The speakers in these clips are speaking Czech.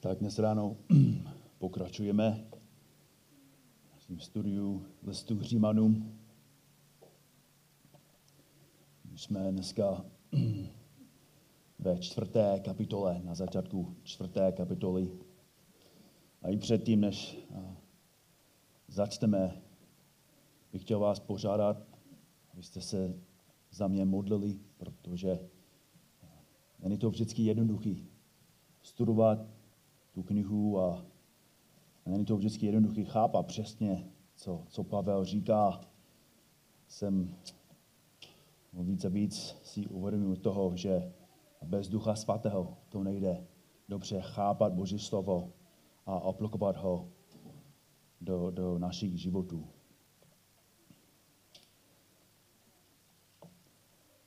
Tak dnes ráno pokračujeme v našem studiu listu Římanům. Jsme dneska ve čtvrté kapitole, na začátku čtvrté kapitoly. A i předtím, než začneme, bych chtěl vás požádat, abyste se za mě modlili, protože není to vždycky jednoduchý studovat tu knihu a, a není to vždycky jednoduchý chápat přesně, co, co Pavel říká. Jsem víc a víc si uvědomuji toho, že bez Ducha Svatého to nejde dobře chápat Boží slovo a aplikovat ho do, do našich životů.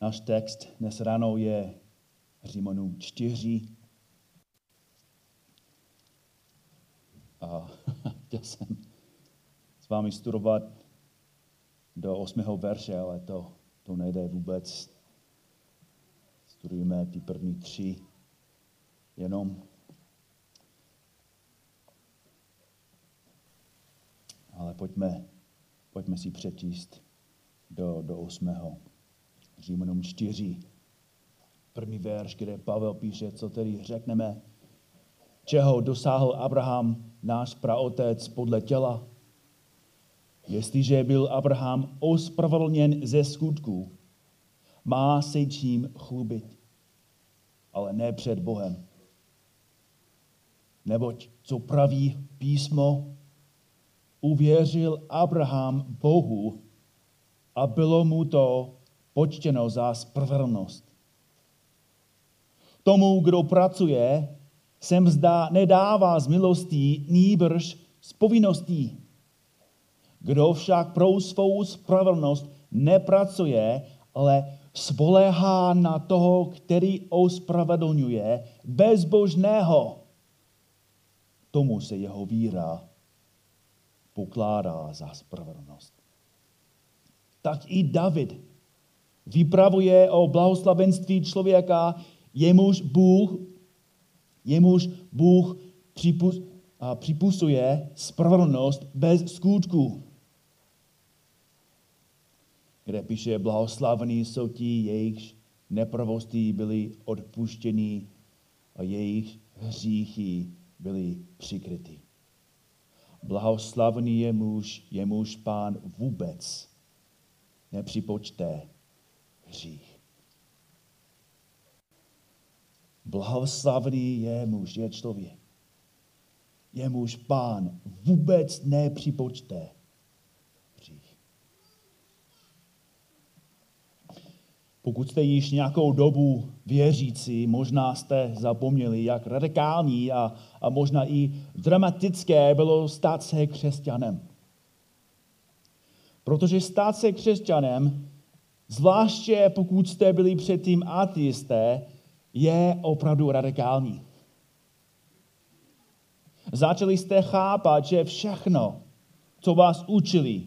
Náš text dnes ráno je Římanům 4, A chtěl jsem s vámi studovat do osmého verše, ale to, to nejde vůbec. Studujeme ty první tři jenom. Ale pojďme, pojďme si přečíst do, do osmého. Římanům čtyři. První verš, kde Pavel píše, co tedy řekneme, čeho dosáhl Abraham náš praotec podle těla. Jestliže byl Abraham ospravedlněn ze skutků, má se čím chlubit, ale ne před Bohem. Neboť, co praví písmo, uvěřil Abraham Bohu a bylo mu to počtěno za spravedlnost. Tomu, kdo pracuje, se mzda nedává z milostí, nýbrž z povinností. Kdo však pro svou spravedlnost nepracuje, ale spolehá na toho, který ospravedlňuje bezbožného, tomu se jeho víra pokládá za spravedlnost. Tak i David vypravuje o blahoslavenství člověka, jemuž Bůh jemuž Bůh připusuje spravedlnost bez skutků. Kde píše, blahoslavení jsou ti, jejichž nepravosti byly odpuštěny a jejich hříchy byly přikryty. Blahoslavný je muž, jemuž pán vůbec nepřipočte hřích. Blahoslavený je muž, je člověk. Je muž pán vůbec nepřipočte hřích. Pokud jste již nějakou dobu věřící, možná jste zapomněli, jak radikální a, a možná i dramatické bylo stát se křesťanem. Protože stát se křesťanem, zvláště pokud jste byli předtím ateisté, je opravdu radikální. Začali jste chápat, že všechno, co vás učili,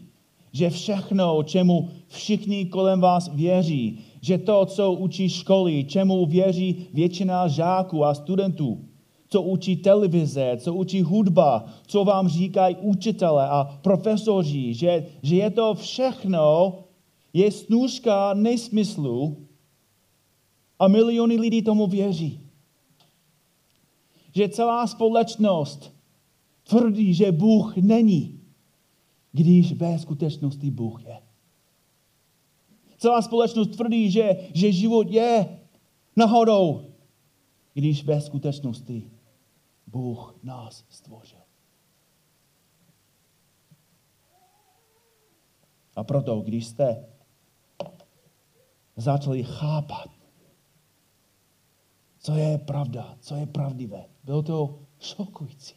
že všechno, čemu všichni kolem vás věří, že to, co učí školy, čemu věří většina žáků a studentů, co učí televize, co učí hudba, co vám říkají učitele a profesoři, že, že je to všechno, je snůžka nesmyslu, a miliony lidí tomu věří. Že celá společnost tvrdí, že Bůh není, když ve skutečnosti Bůh je. Celá společnost tvrdí, že, že život je nahodou, když ve skutečnosti Bůh nás stvořil. A proto, když jste začali chápat, co je pravda, co je pravdivé. Bylo to šokující.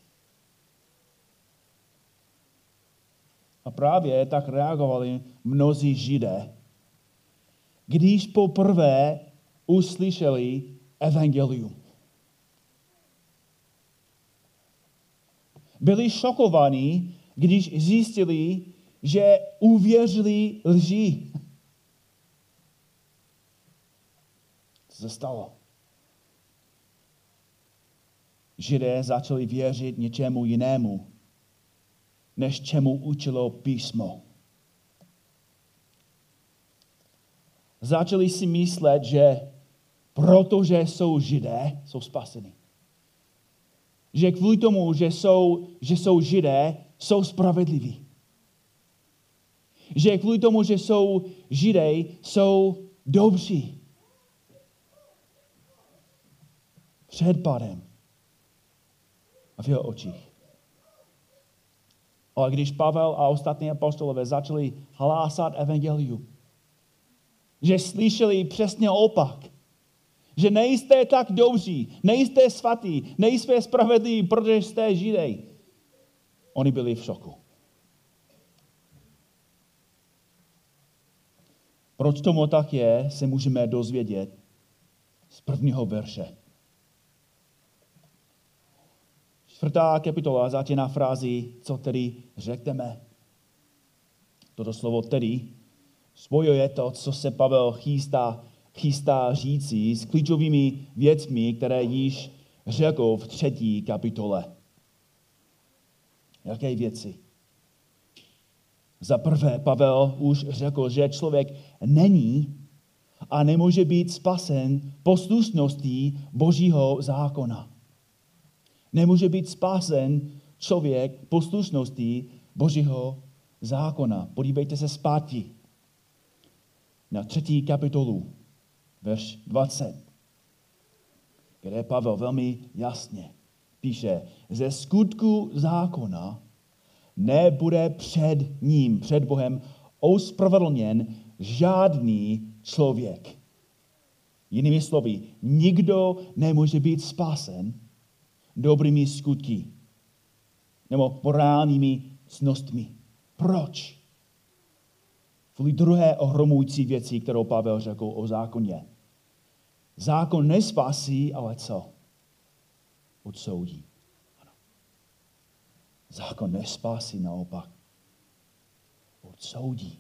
A právě tak reagovali mnozí židé, když poprvé uslyšeli evangelium. Byli šokovaní, když zjistili, že uvěřili lži. Co se stalo? Židé začali věřit něčemu jinému, než čemu učilo písmo. Začali si myslet, že protože jsou židé, jsou spaseni. Že kvůli tomu, že jsou, že jsou židé, jsou spravedliví. Že kvůli tomu, že jsou židé, jsou dobří. Před pádem a v jeho očích. Ale když Pavel a ostatní apostolové začali hlásat evangelium, že slyšeli přesně opak, že nejste tak dobří, nejste svatí, nejste spravedliví, protože jste židej. Oni byli v šoku. Proč tomu tak je, se můžeme dozvědět z prvního verše. Čtvrtá kapitola začíná frázi, co tedy řekneme. Toto slovo tedy spojuje to, co se Pavel chystá, chystá říci s klíčovými věcmi, které již řekl v třetí kapitole. Jaké věci? Za prvé, Pavel už řekl, že člověk není a nemůže být spasen poslušností Božího zákona. Nemůže být spasen člověk poslušností Božího zákona. Podívejte se zpátky na třetí kapitolu, verš 20, kde Pavel velmi jasně píše, ze skutku zákona nebude před ním, před Bohem, ospravedlněn žádný člověk. Jinými slovy, nikdo nemůže být spasen dobrými skutky nebo morálními cnostmi. Proč? Kvůli druhé ohromující věci, kterou Pavel řekl o zákoně. Zákon nespasí, ale co? Odsoudí. Ano. Zákon nespasí, naopak. Odsoudí.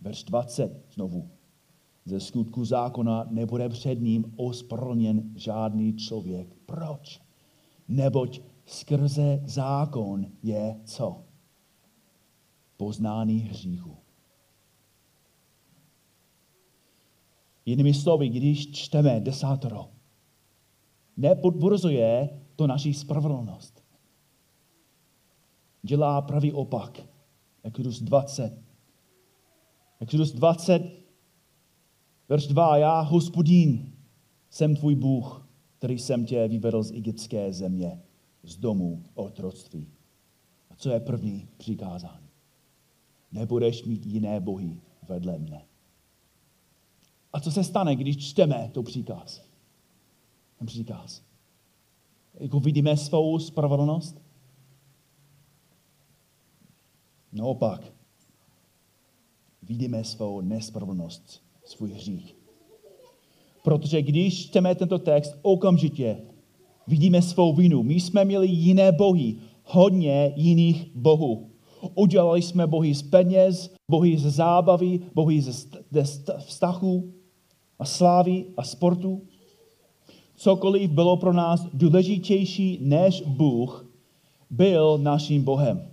Verš 20 znovu. Ze skutku zákona nebude před ním ospravedlněn žádný člověk. Proč? Neboť skrze zákon je co? Poznání hříchu. Jinými slovy, když čteme desátoro, nepodburzuje to naší spravedlnost. Dělá pravý opak. Exodus 20. Exodus 20, verš 2. Já, hospodín, jsem tvůj Bůh, který jsem tě vyvedl z egyptské země, z domu otroctví. A co je první přikázání? Nebudeš mít jiné bohy vedle mne. A co se stane, když čteme to příkaz? Ten příkaz. Jako vidíme svou spravedlnost? Naopak, vidíme svou nespravedlnost, svůj hřích. Protože když čteme tento text, okamžitě vidíme svou vinu. My jsme měli jiné bohy, hodně jiných bohů. Udělali jsme bohy z peněz, bohy ze zábavy, bohy ze vztahu a slávy a sportu. Cokoliv bylo pro nás důležitější než Bůh, byl naším Bohem.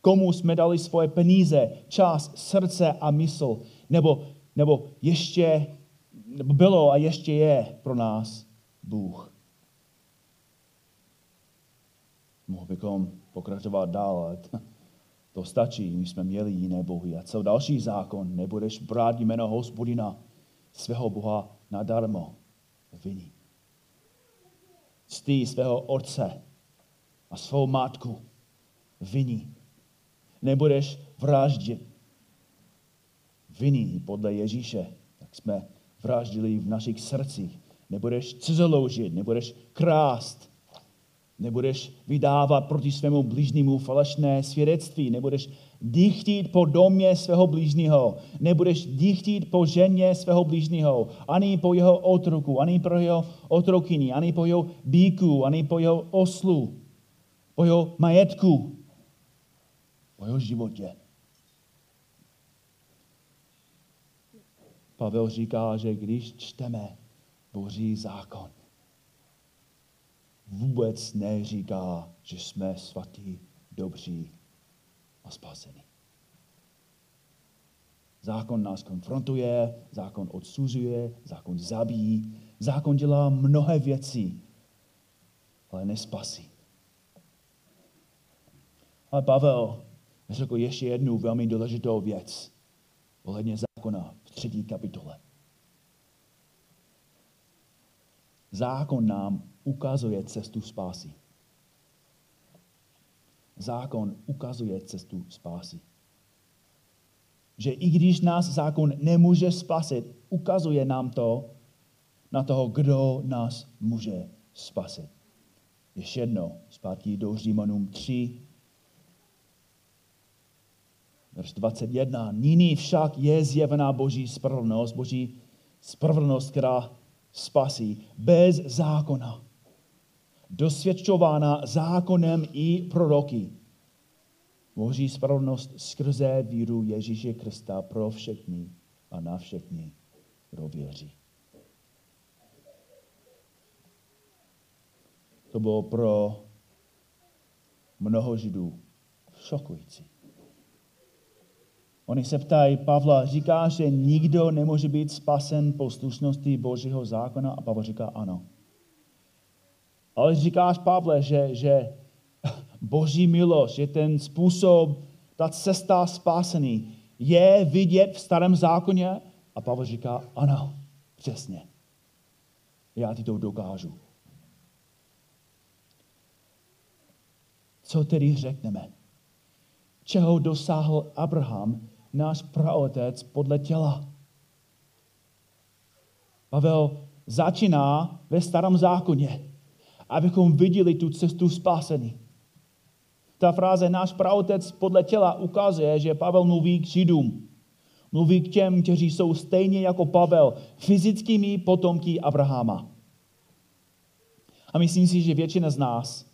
Komu jsme dali svoje peníze, čas, srdce a mysl, nebo, nebo ještě nebo bylo a ještě je pro nás Bůh. Mohl bychom pokračovat dál, ale to stačí, my jsme měli jiné bohy. A co další zákon? Nebudeš brát jméno hospodina, svého Boha nadarmo. Viní. Ctí svého otce a svou matku. Viní. Nebudeš vraždit. Viní podle Ježíše. Tak jsme vraždili v našich srdcích. Nebudeš cizoloužit, nebudeš krást, nebudeš vydávat proti svému blížnímu falešné svědectví, nebudeš dýchtit po domě svého blížního, nebudeš dýchtit po ženě svého blížního, ani po jeho otroku, ani po jeho otrokyni, ani po jeho bíku, ani po jeho oslu, po jeho majetku, po jeho životě. Pavel říká, že když čteme Boží zákon, vůbec neříká, že jsme svatí, dobří a spasení. Zákon nás konfrontuje, zákon odsuzuje, zákon zabíjí, zákon dělá mnohé věci, ale nespasí. Ale Pavel řekl ještě jednu velmi důležitou věc ohledně zákona třetí kapitole. Zákon nám ukazuje cestu spásy. Zákon ukazuje cestu spásy. Že i když nás zákon nemůže spasit, ukazuje nám to na toho, kdo nás může spasit. Ještě jedno, zpátky do Římanům 3, verš 21. Nyní však je zjevená Boží spravedlnost, Boží spravedlnost, která spasí bez zákona. Dosvědčována zákonem i proroky. Boží spravedlnost skrze víru Ježíše Krista pro všechny a na všechny, kdo věří. To bylo pro mnoho Židů šokující. Oni se ptají, Pavla říká, že nikdo nemůže být spasen poslušností Božího zákona a Pavel říká ano. Ale říkáš, Pavle, že, že Boží milost je ten způsob, ta cesta spásení, je vidět v starém zákoně? A Pavel říká, ano, přesně. Já ti to dokážu. Co tedy řekneme? Čeho dosáhl Abraham, náš praotec, podle těla? Pavel začíná ve starém zákoně, abychom viděli tu cestu spásení. Ta fráze náš praotec podle těla ukazuje, že Pavel mluví k Židům. Mluví k těm, kteří jsou stejně jako Pavel, fyzickými potomky Abrahama. A myslím si, že většina z nás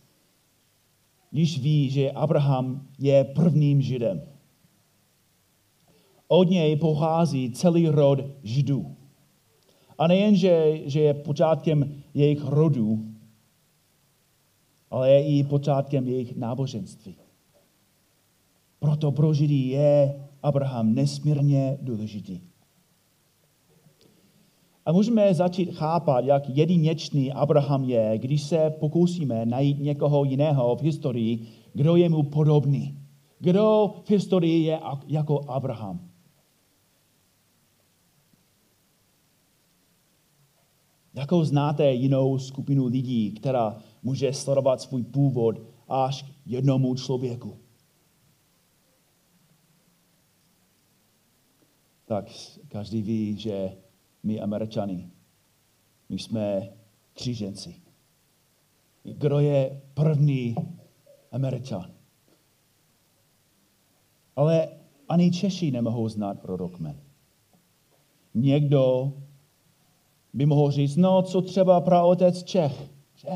již ví, že Abraham je prvním Židem. Od něj pochází celý rod Židů. A nejen, že, že je počátkem jejich rodu, ale je i počátkem jejich náboženství. Proto pro Židy je Abraham nesmírně důležitý. A můžeme začít chápat, jak jedinečný Abraham je, když se pokusíme najít někoho jiného v historii, kdo je mu podobný. Kdo v historii je jako Abraham. Jakou znáte jinou skupinu lidí, která může sledovat svůj původ až k jednomu člověku? Tak každý ví, že my Američani, my jsme kříženci. Kdo je první Američan? Ale ani Češi nemohou znát prorokmen. Někdo by mohl říct, no co třeba praotec Čech, že?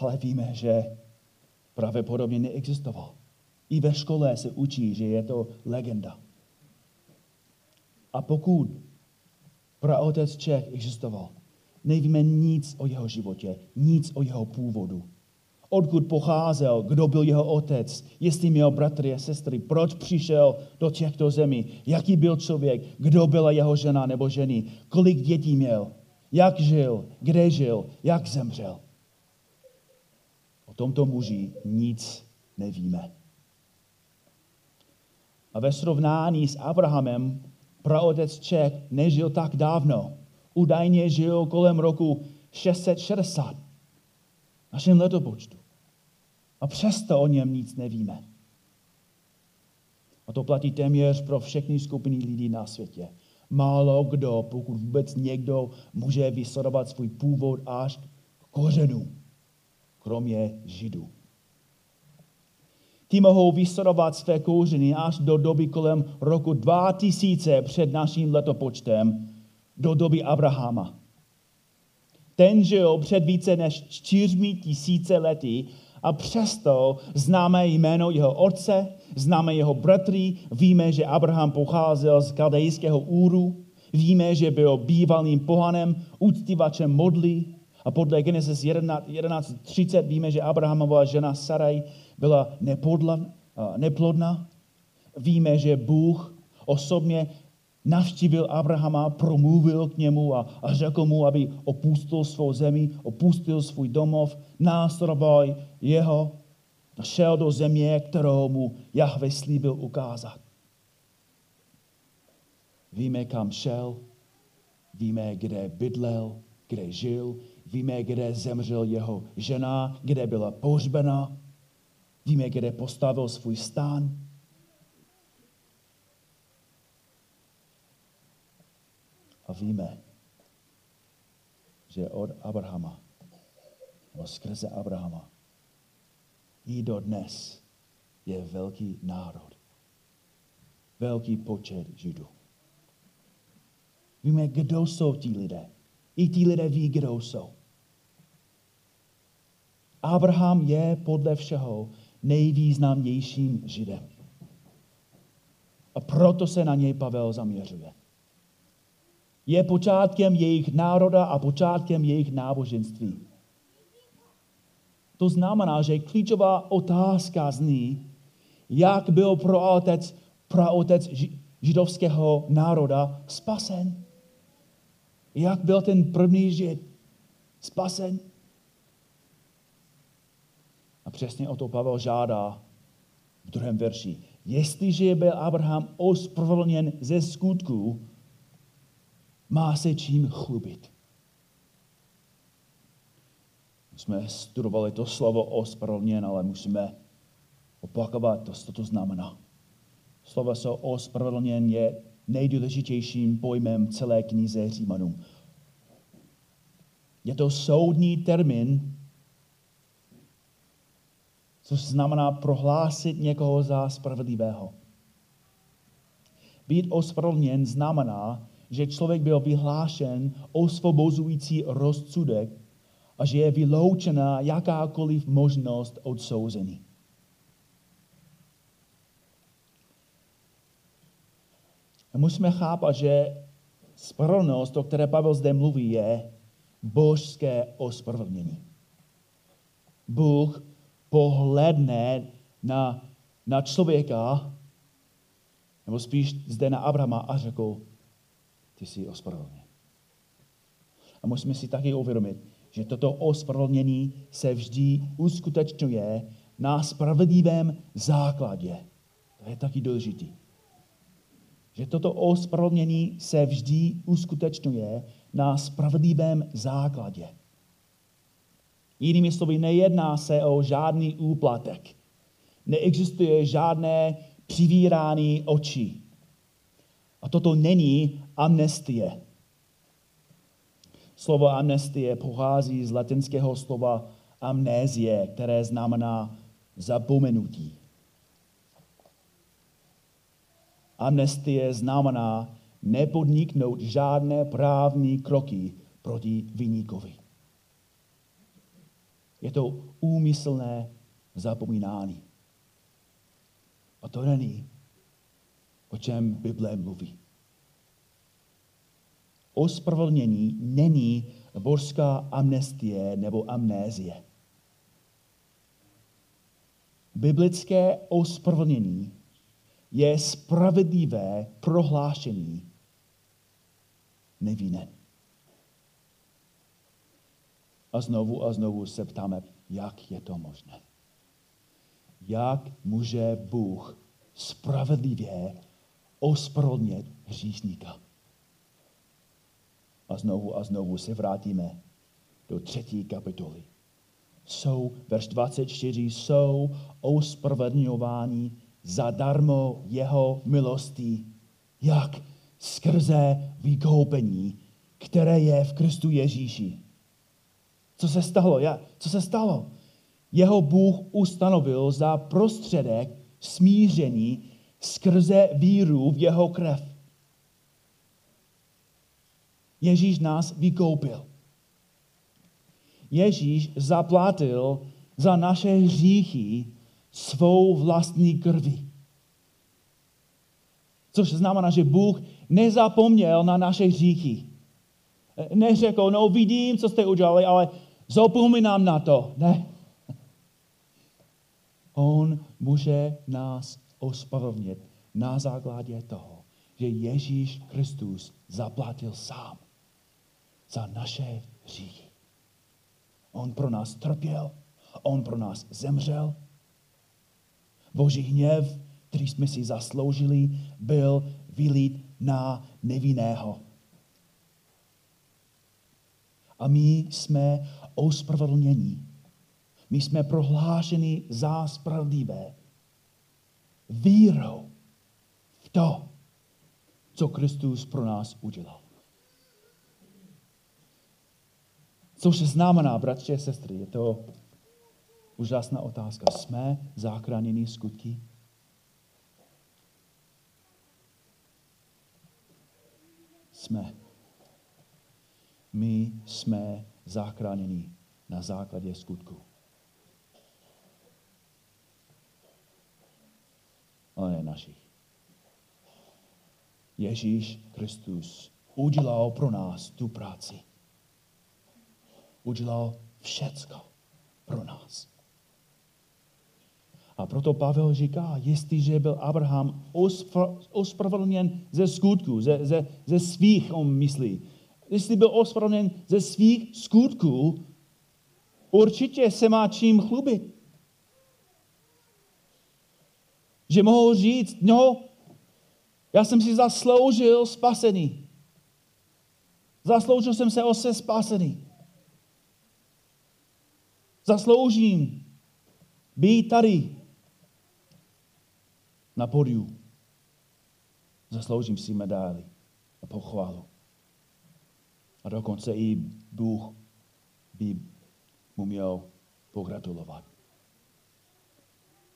Ale víme, že pravděpodobně neexistoval. I ve škole se učí, že je to legenda. A pokud praotec Čech existoval, nevíme nic o jeho životě, nic o jeho původu. Odkud pocházel, kdo byl jeho otec, jestli měl bratry a sestry, proč přišel do těchto zemí, jaký byl člověk, kdo byla jeho žena nebo ženy, kolik dětí měl, jak žil, kde žil, jak zemřel. O tomto muži nic nevíme. A ve srovnání s Abrahamem praotec Čech nežil tak dávno. Údajně žil kolem roku 660 našem letopočtu. A přesto o něm nic nevíme. A to platí téměř pro všechny skupiny lidí na světě. Málo kdo, pokud vůbec někdo, může vysledovat svůj původ až k kořenu, kromě Židů. Ti mohou vysledovat své kořeny až do doby kolem roku 2000 před naším letopočtem, do doby Abrahama. Ten žil před více než čtyřmi tisíce lety a přesto známe jméno jeho otce, známe jeho bratry, víme, že Abraham pocházel z kaldejského úru, víme, že byl bývalým pohanem, úctivačem modlí A podle Genesis 11.30 víme, že Abrahamova žena Saraj byla nepodla, neplodná. Víme, že Bůh osobně navštívil Abrahama, promluvil k němu a, a řekl mu, aby opustil svou zemi, opustil svůj domov, následoval jeho a šel do země, kterou mu Jahve slíbil ukázat. Víme, kam šel, víme, kde bydlel, kde žil, víme, kde zemřel jeho žena, kde byla pohřbena, víme, kde postavil svůj stán. A víme, že od Abrahama, nebo skrze Abrahama, i do dnes je velký národ. Velký počet Židů. Víme, kdo jsou ti lidé. I ti lidé ví, kdo jsou. Abraham je podle všeho nejvýznamnějším Židem. A proto se na něj Pavel zaměřuje. Je počátkem jejich národa a počátkem jejich náboženství. To znamená, že klíčová otázka zní, jak byl pro otec, pro otec židovského národa spasen. Jak byl ten první žid spasen? A přesně o to Pavel žádá v druhém verši. Jestliže byl Abraham ospravedlněn ze skutků, má se čím chlubit. Jsme studovali to slovo ospravedlněn, ale musíme opakovat to, co to znamená. Slovo so ospravedlněn je nejdůležitějším pojmem celé knize Římanům. Je to soudní termín, což znamená prohlásit někoho za spravedlivého. Být ospravedlněn znamená, že člověk byl vyhlášen osvobozující rozsudek a že je vyloučena jakákoliv možnost odsouzení. A musíme chápat, že spravedlnost, o které Pavel zde mluví, je božské ospravedlnění. Bůh pohledne na, na člověka, nebo spíš zde na Abrahama a řekl, ty jsi ospravedlněn. A musíme si taky uvědomit, že toto ospravedlnění se vždy uskutečňuje na spravedlivém základě. To je taky důležité. Že toto ospravedlnění se vždy uskutečňuje na spravedlivém základě. Jinými slovy, nejedná se o žádný úplatek. Neexistuje žádné přivírání očí. A toto není amnestie. Slovo amnestie pochází z latinského slova amnézie, které znamená zapomenutí. Amnestie znamená nepodniknout žádné právní kroky proti vyníkovi. Je to úmyslné zapomínání. A to není, o čem Bible mluví ospravedlnění není božská amnestie nebo amnézie. Biblické ospravedlnění je spravedlivé prohlášení nevinen. A znovu a znovu se ptáme, jak je to možné. Jak může Bůh spravedlivě ospravedlnit hříšníka? A znovu a znovu se vrátíme do třetí kapitoly. Jsou, verš 24, jsou ospravedlňováni zadarmo jeho milostí. Jak? Skrze vykoupení, které je v Kristu Ježíši. Co se stalo? Ja, co se stalo? Jeho Bůh ustanovil za prostředek smíření skrze víru v jeho krev. Ježíš nás vykoupil. Ježíš zaplatil za naše hříchy svou vlastní krví. Což znamená, že Bůh nezapomněl na naše hříchy. Neřekl, no vidím, co jste udělali, ale zapomínám na to. Ne. On může nás ospravedlnit na základě toho, že Ježíš Kristus zaplatil sám za naše hříchy. On pro nás trpěl, on pro nás zemřel. Boží hněv, který jsme si zasloužili, byl vylít na nevinného. A my jsme ospravedlnění. My jsme prohlášeni za spravedlivé vírou v to, co Kristus pro nás udělal. Což znamená, bratři a sestry, je to úžasná otázka. Jsme zachráněni skutky? Jsme. My jsme zachráněni na základě skutku. Ale ne našich. Ježíš Kristus udělal pro nás tu práci udělal všecko pro nás. A proto Pavel říká, jestliže byl Abraham ospravedlněn ze skutků, ze, ze, ze svých, on myslí, jestli byl ospravedlněn ze svých skutků, určitě se má čím chlubit. Že mohl říct, no, já jsem si zasloužil spasený. Zasloužil jsem se o se zasloužím být tady na podiu. Zasloužím si medaily a pochválu. A dokonce i Bůh by mu měl pogratulovat.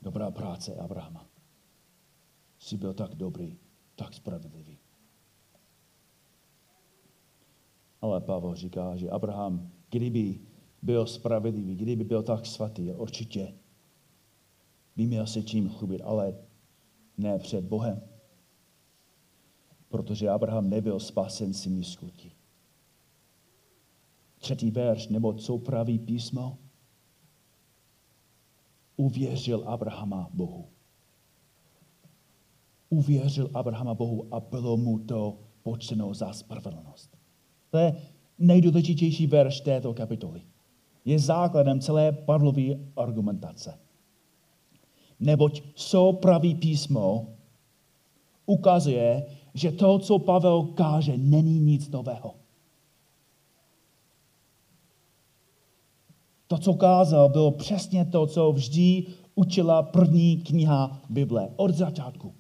Dobrá práce Abrahama. Jsi byl tak dobrý, tak spravedlivý. Ale Pavel říká, že Abraham, kdyby byl spravedlivý, kdyby byl tak svatý, určitě by měl se čím chlubit, ale ne před Bohem. Protože Abraham nebyl spasen svými skutky. Třetí verš, nebo co praví písmo? Uvěřil Abrahama Bohu. Uvěřil Abrahama Bohu a bylo mu to počteno za spravedlnost. To je nejdůležitější verš této kapitoly je základem celé Pavlovy argumentace. Neboť co praví písmo ukazuje, že to, co Pavel káže, není nic nového. To, co kázal, bylo přesně to, co vždy učila první kniha Bible od začátku.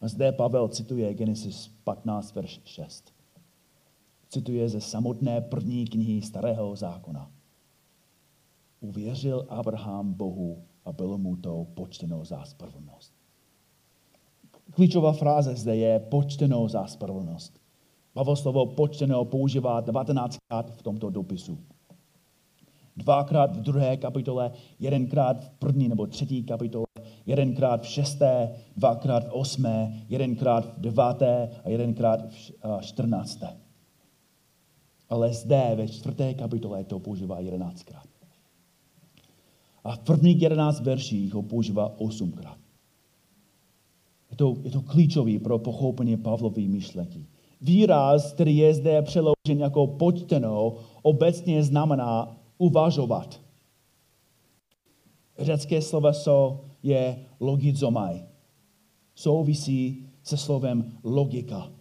A zde Pavel cituje Genesis 15, verš 6 cituje ze samotné první knihy Starého zákona. Uvěřil Abraham Bohu a bylo mu to počteno za spravedlnost. Klíčová fráze zde je počteno za spravedlnost. Pavel slovo počteno používá 19krát v tomto dopisu. Dvakrát v druhé kapitole, jedenkrát v první nebo třetí kapitole, jedenkrát v šesté, dvakrát v osmé, jedenkrát v deváté a jedenkrát v čtrnácté. Ale zde ve čtvrté kapitole to používá jedenáctkrát. A v prvních jedenáct verších ho používá osmkrát. Je to, je to klíčový pro pochopení Pavlovy myšlenky. Výraz, který je zde přeložen jako počteno, obecně znamená uvažovat. Řecké sloveso je logizomai. Souvisí se slovem logika.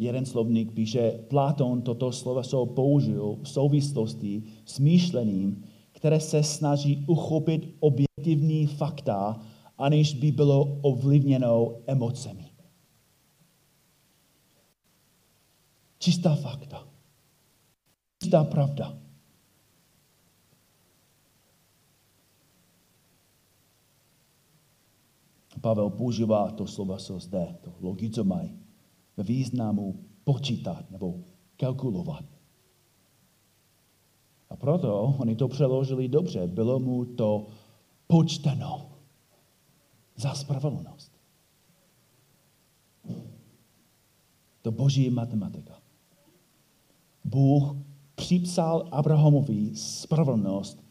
Jeden slovník píše, Platón toto sloveso použil v souvislosti s myšlením, které se snaží uchopit objektivní fakta, aniž by bylo ovlivněno emocemi. Čistá fakta. Čistá pravda. Pavel používá to sloveso zde, to logizomai ve významu počítat nebo kalkulovat. A proto oni to přeložili dobře. Bylo mu to počteno za spravedlnost. To boží matematika. Bůh připsal Abrahamovi spravedlnost,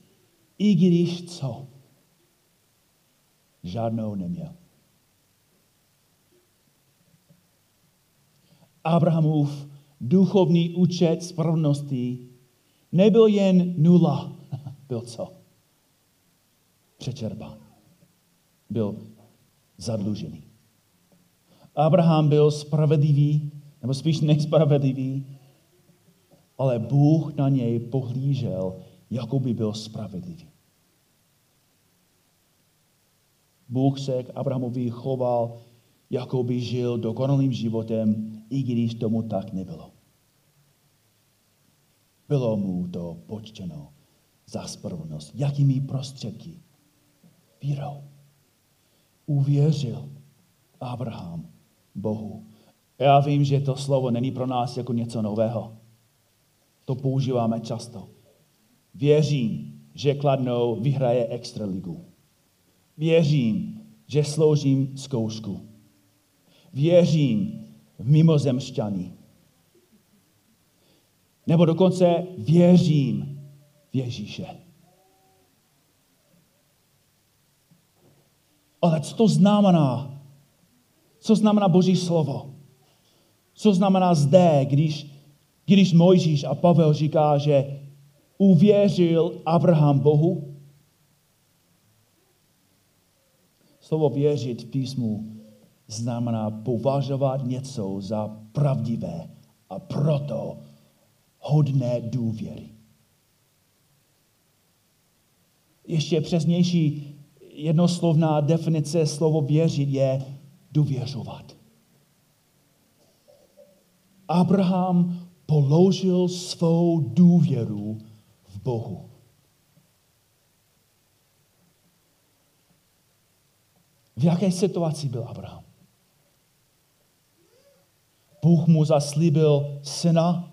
i když co? Žádnou neměl. Abrahamův duchovní účet spravedlnosti nebyl jen nula, byl co? Přečerpán. Byl zadlužený. Abraham byl spravedlivý, nebo spíš nespravedlivý, ale Bůh na něj pohlížel, jako by byl spravedlivý. Bůh se k Abrahamovi choval, jako by žil dokonalým životem, i když tomu tak nebylo. Bylo mu to počteno za spravedlnost. Jakými prostředky? Vírou. Uvěřil Abraham Bohu. Já vím, že to slovo není pro nás jako něco nového. To používáme často. Věřím, že Kladnou vyhraje extraligu. Věřím, že sloužím zkoušku. Věřím mimozemšťany. Nebo dokonce věřím v Ježíše. Ale co to znamená? Co znamená Boží slovo? Co znamená zde, když, když Mojžíš a Pavel říká, že uvěřil Abraham Bohu? Slovo věřit v písmu znamená považovat něco za pravdivé a proto hodné důvěry. Ještě přesnější jednoslovná definice slovo věřit je důvěřovat. Abraham položil svou důvěru v Bohu. V jaké situaci byl Abraham? Bůh mu zaslíbil syna,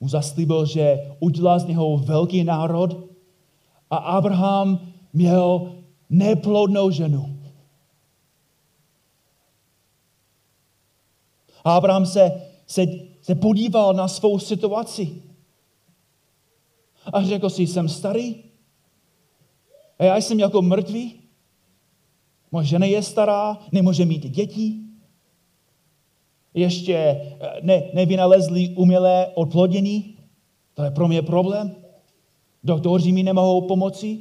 mu zaslíbil, že udělá z něho velký národ a Abraham měl neplodnou ženu. A Abraham se, se, se podíval na svou situaci a řekl si, jsem starý a já jsem jako mrtvý. Moje žena je stará, nemůže mít děti. Ještě eh, ne, nevynalezli umělé odplodění. To je pro mě problém. Doktoři mi nemohou pomoci.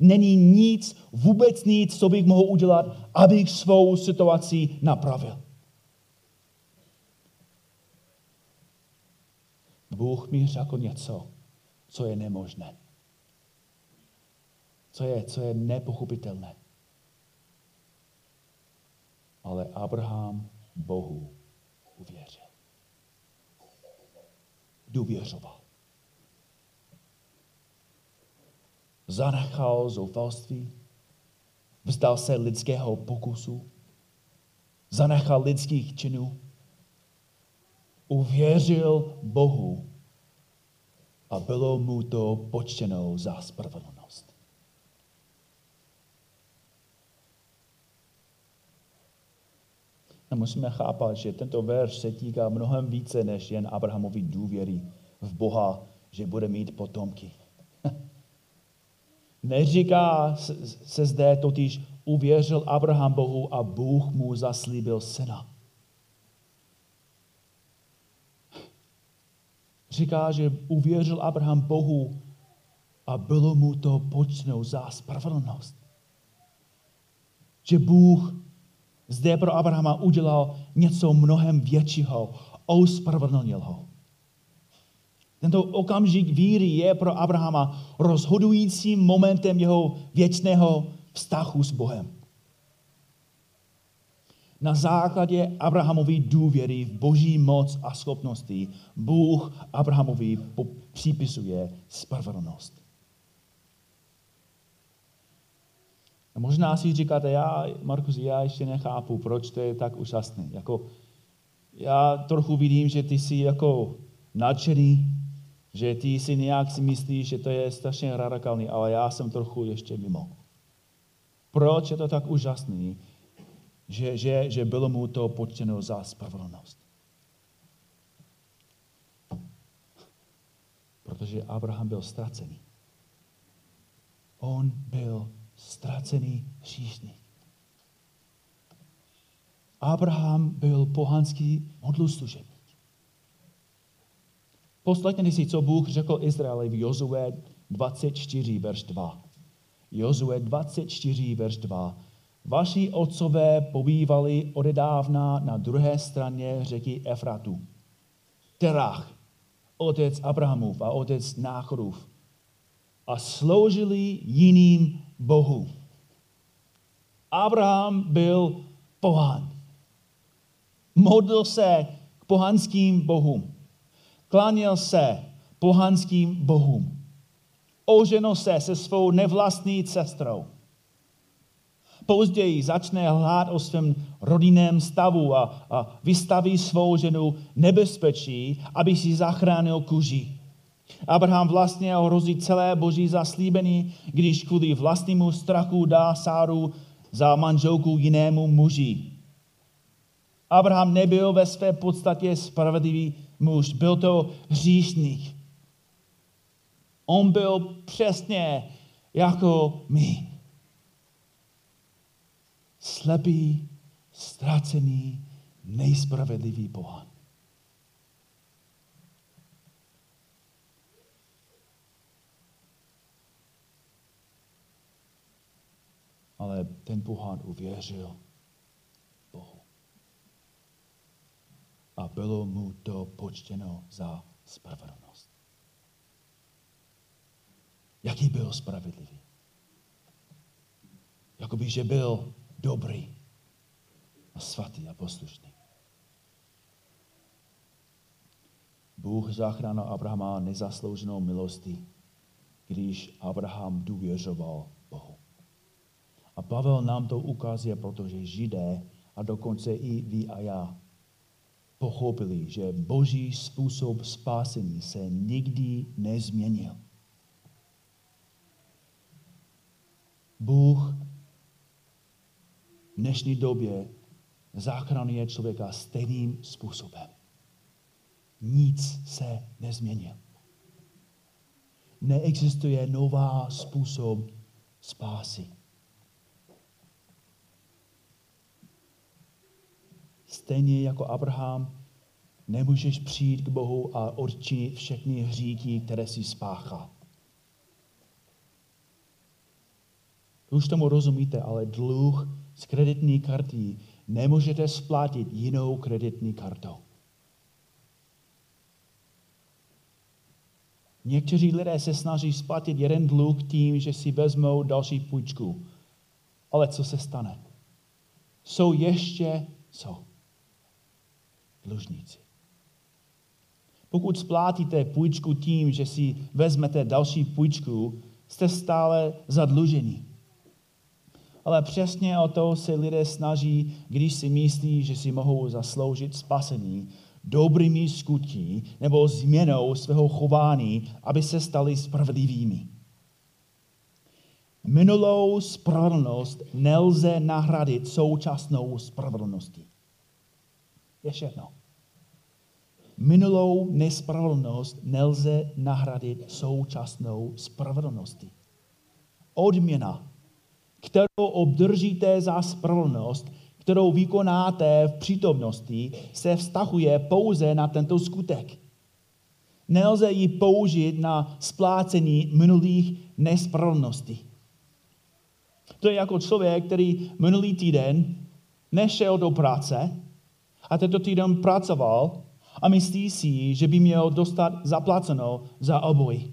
Není nic, vůbec nic, co bych mohl udělat, abych svou situaci napravil. Bůh mi řekl něco, co je nemožné. Co je, co je nepochopitelné. Ale Abraham Bohu uvěřil. Důvěřoval. Zanechal zoufalství, vzdal se lidského pokusu, zanechal lidských činů, uvěřil Bohu a bylo mu to počteno za spravedlnost. A musíme chápat, že tento verš se týká mnohem více než jen Abrahamovi důvěry v Boha, že bude mít potomky. Neříká se zde totiž, uvěřil Abraham Bohu a Bůh mu zaslíbil syna. Říká, že uvěřil Abraham Bohu a bylo mu to počnou za spravedlnost. Že Bůh zde pro Abrahama udělal něco mnohem většího, ospravedlnil ho. Tento okamžik víry je pro Abrahama rozhodujícím momentem jeho věčného vztahu s Bohem. Na základě Abrahamovy důvěry v boží moc a schopnosti Bůh Abrahamovi připisuje spravedlnost. A možná si říkáte, já, Markus, já ještě nechápu, proč to je tak úžasné. Jako, já trochu vidím, že ty jsi jako nadšený, že ty si nějak si myslíš, že to je strašně radikální, ale já jsem trochu ještě mimo. Proč je to tak úžasný, že, že, že bylo mu to počteno za spravedlnost? Protože Abraham byl ztracený. On byl ztracený hříšník. Abraham byl pohanský modloslužebník. Poslechněte si, co Bůh řekl Izraeli v Jozue 24, verš 2. Jozue 24, verš 2. Vaši otcové pobývali odedávna na druhé straně řeky Efratu. Terach, otec Abrahamův a otec Náchodův. A sloužili jiným bohům. Abraham byl pohán. Modlil se k pohanským bohům. Kláněl se pohanským bohům. Oženil se se svou nevlastní sestrou. Později začne hlát o svém rodinném stavu a, a vystaví svou ženu nebezpečí, aby si zachránil kuži. Abraham vlastně ohrozí celé boží zaslíbení, když kvůli vlastnímu strachu dá Sáru za manželku jinému muži. Abraham nebyl ve své podstatě spravedlivý muž, byl to hříšník. On byl přesně jako my. Slepý, ztracený, nejspravedlivý pohan. Ale ten pohán uvěřil Bohu. A bylo mu to počtěno za spravedlnost. Jaký byl spravedlivý? Jakoby, že byl dobrý a svatý a poslušný. Bůh zachránil Abrahama nezaslouženou milostí, když Abraham důvěřoval. A Pavel nám to ukazuje, protože Židé a dokonce i vy a já pochopili, že boží způsob spásení se nikdy nezměnil. Bůh v dnešní době zachraňuje člověka stejným způsobem. Nic se nezměnil. Neexistuje nová způsob spásy. Stejně jako Abraham, nemůžeš přijít k Bohu a odčinit všechny hříky, které si spáchal. Už tomu rozumíte, ale dluh z kreditní karty nemůžete splatit jinou kreditní kartou. Někteří lidé se snaží splatit jeden dluh tím, že si vezmou další půjčku. Ale co se stane? Jsou ještě co? Dlužníci. Pokud splátíte půjčku tím, že si vezmete další půjčku, jste stále zadlužení. Ale přesně o to se lidé snaží, když si myslí, že si mohou zasloužit spasení dobrými skutí nebo změnou svého chování, aby se stali spravedlivými. Minulou spravedlnost nelze nahradit současnou spravedlností. Ještě jedno. Minulou nespravedlnost nelze nahradit současnou spravedlností. Odměna kterou obdržíte za spravedlnost, kterou vykonáte v přítomnosti, se vztahuje pouze na tento skutek. Nelze ji použít na splácení minulých nespravedlností. To je jako člověk, který minulý týden nešel do práce a tento týden pracoval a myslí si, že by měl dostat zaplaceno za obojí.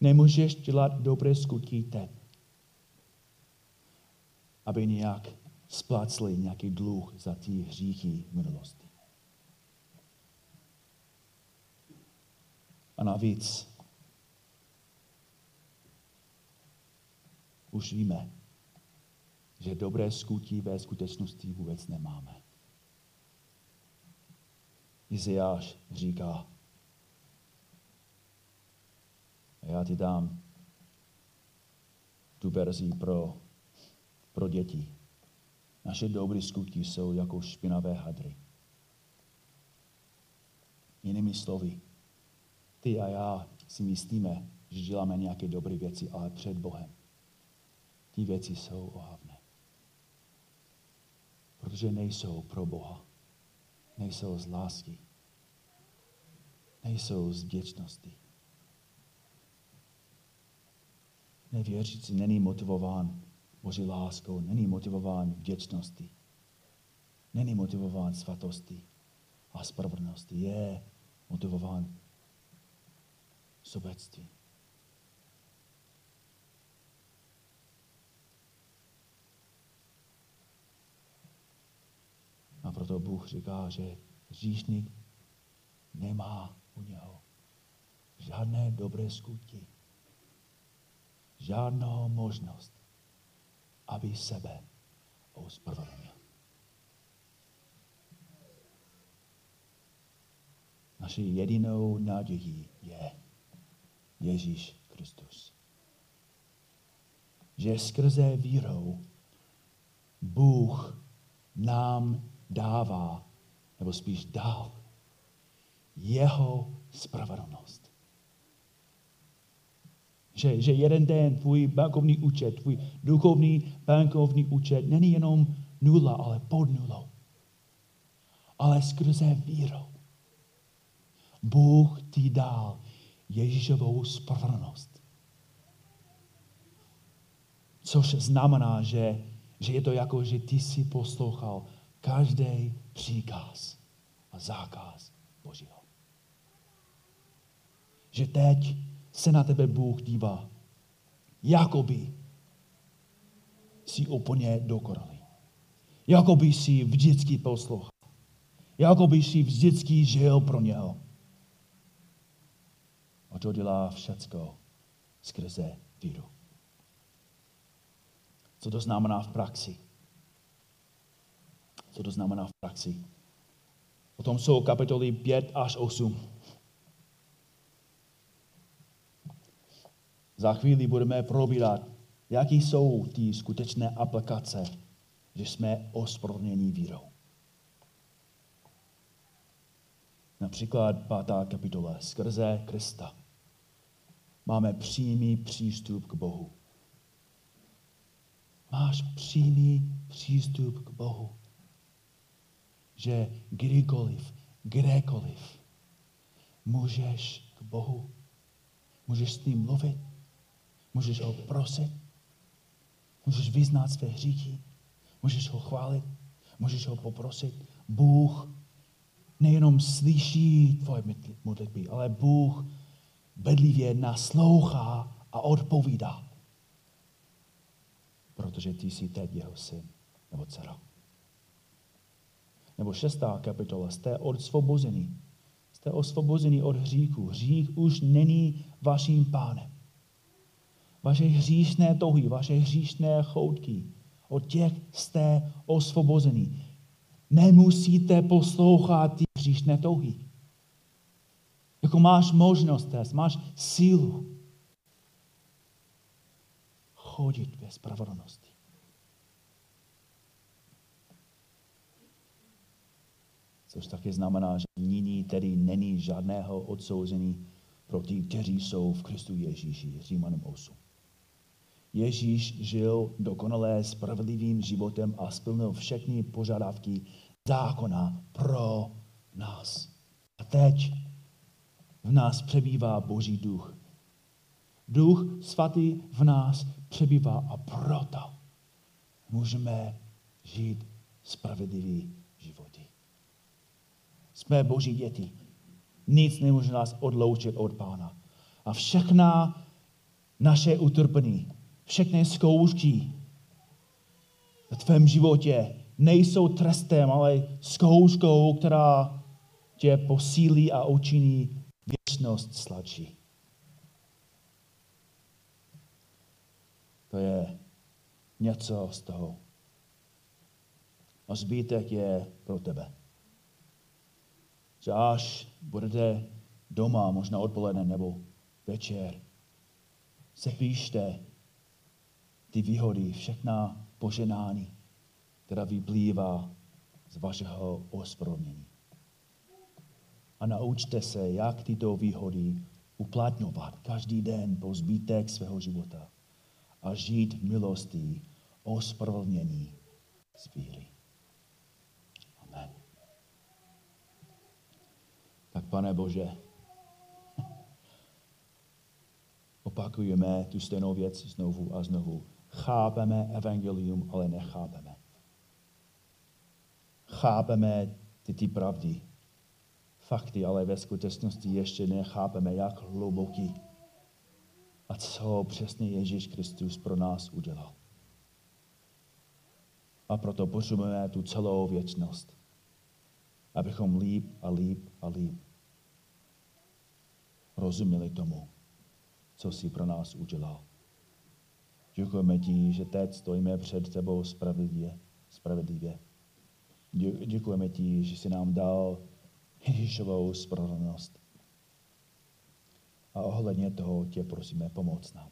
Nemůžeš dělat dobré skutky teď aby nějak splácli nějaký dluh za ty hříchy minulosti. A navíc už víme, že dobré skutí ve skutečnosti vůbec nemáme. Izajáš říká, já ti dám tu verzi pro pro děti. Naše dobré skutky jsou jako špinavé hadry. Jinými slovy, ty a já si myslíme, že děláme nějaké dobré věci, ale před Bohem ty věci jsou ohavné. Protože nejsou pro Boha. Nejsou z lásky. Nejsou z vděčnosti. Nevěřící není motivován Boží láskou, není motivován vděčností, není motivován svatostí a spravedlností. Je motivován sobectví. A proto Bůh říká, že říšník nemá u něho žádné dobré skutky, žádnou možnost, aby sebe ospravedlnil. Naší jedinou nadějí je Ježíš Kristus. Že skrze vírou Bůh nám dává, nebo spíš dal, jeho spravedlnost. Že, že jeden den tvůj bankovní účet, tvůj duchovní bankovní účet není jenom nula, ale pod nulou. Ale skrze vírou. Bůh ti dal Ježíšovou spravedlnost. Což znamená, že, že je to jako, že ty si poslouchal každý příkaz a zákaz Božího. Že teď se na tebe Bůh dívá, jakoby si úplně dokonalý. Jakoby si vždycky poslouchal. Jakoby si vždycky žil pro něho. A to dělá všecko skrze víru. Co to znamená v praxi? Co to znamená v praxi? O tom jsou kapitoly 5 až 8. Za chvíli budeme probírat, jaký jsou ty skutečné aplikace, že jsme ospravedlněni vírou. Například pátá kapitola. Skrze Krista máme přímý přístup k Bohu. Máš přímý přístup k Bohu že kdykoliv, kdekoliv můžeš k Bohu, můžeš s ním mluvit, můžeš ho prosit, můžeš vyznat své hříchy, můžeš ho chválit, můžeš ho poprosit. Bůh nejenom slyší tvoje modlitby, ale Bůh bedlivě naslouchá a odpovídá. Protože ty jsi teď jeho syn nebo dcera nebo šestá kapitola, jste osvobození. Jste osvobození od hříchu. Hřích už není vaším pánem. Vaše hříšné touhy, vaše hříšné choutky, od těch jste osvobození. Nemusíte poslouchat ty hříšné touhy. Jako máš možnost máš sílu chodit ve spravedlnosti. Což taky znamená, že nyní tedy není žádného odsouzení pro ty, kteří jsou v Kristu Ježíši, Římanům 8. Ježíš žil dokonalé spravedlivým životem a splnil všechny požadavky zákona pro nás. A teď v nás přebývá Boží duch. Duch svatý v nás přebývá a proto můžeme žít spravedlivý. Jsme boží děti. Nic nemůže nás odloučit od Pána. A všechna naše utrpení, všechny zkoušky v tvém životě nejsou trestem, ale zkouškou, která tě posílí a učiní věčnost sladší. To je něco z toho. A zbytek je pro tebe že až budete doma, možná odpoledne nebo večer, se píšte ty výhody, všechna poženání, která vyplývá z vašeho ospravedlnění. a naučte se, jak tyto výhody uplatňovat každý den po zbytek svého života a žít v milosti ospravedlnění z víry. Tak pane Bože, opakujeme tu stejnou věc znovu a znovu. Chápeme evangelium, ale nechápeme. Chápeme ty, ty pravdy, fakty, ale ve skutečnosti ještě nechápeme, jak hluboký a co přesně Ježíš Kristus pro nás udělal. A proto potřebujeme tu celou věčnost, abychom líp a líp a líp rozuměli tomu, co si pro nás udělal. Děkujeme ti, že teď stojíme před tebou spravedlivě. spravedlivě. Děkujeme ti, že jsi nám dal Ježíšovou spravedlnost. A ohledně toho tě prosíme, pomoc nám,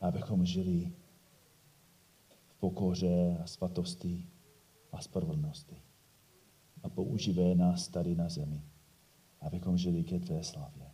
abychom žili v pokoře a svatosti a spravedlnosti. A používej nás tady na zemi, abychom žili ke tvé slavě.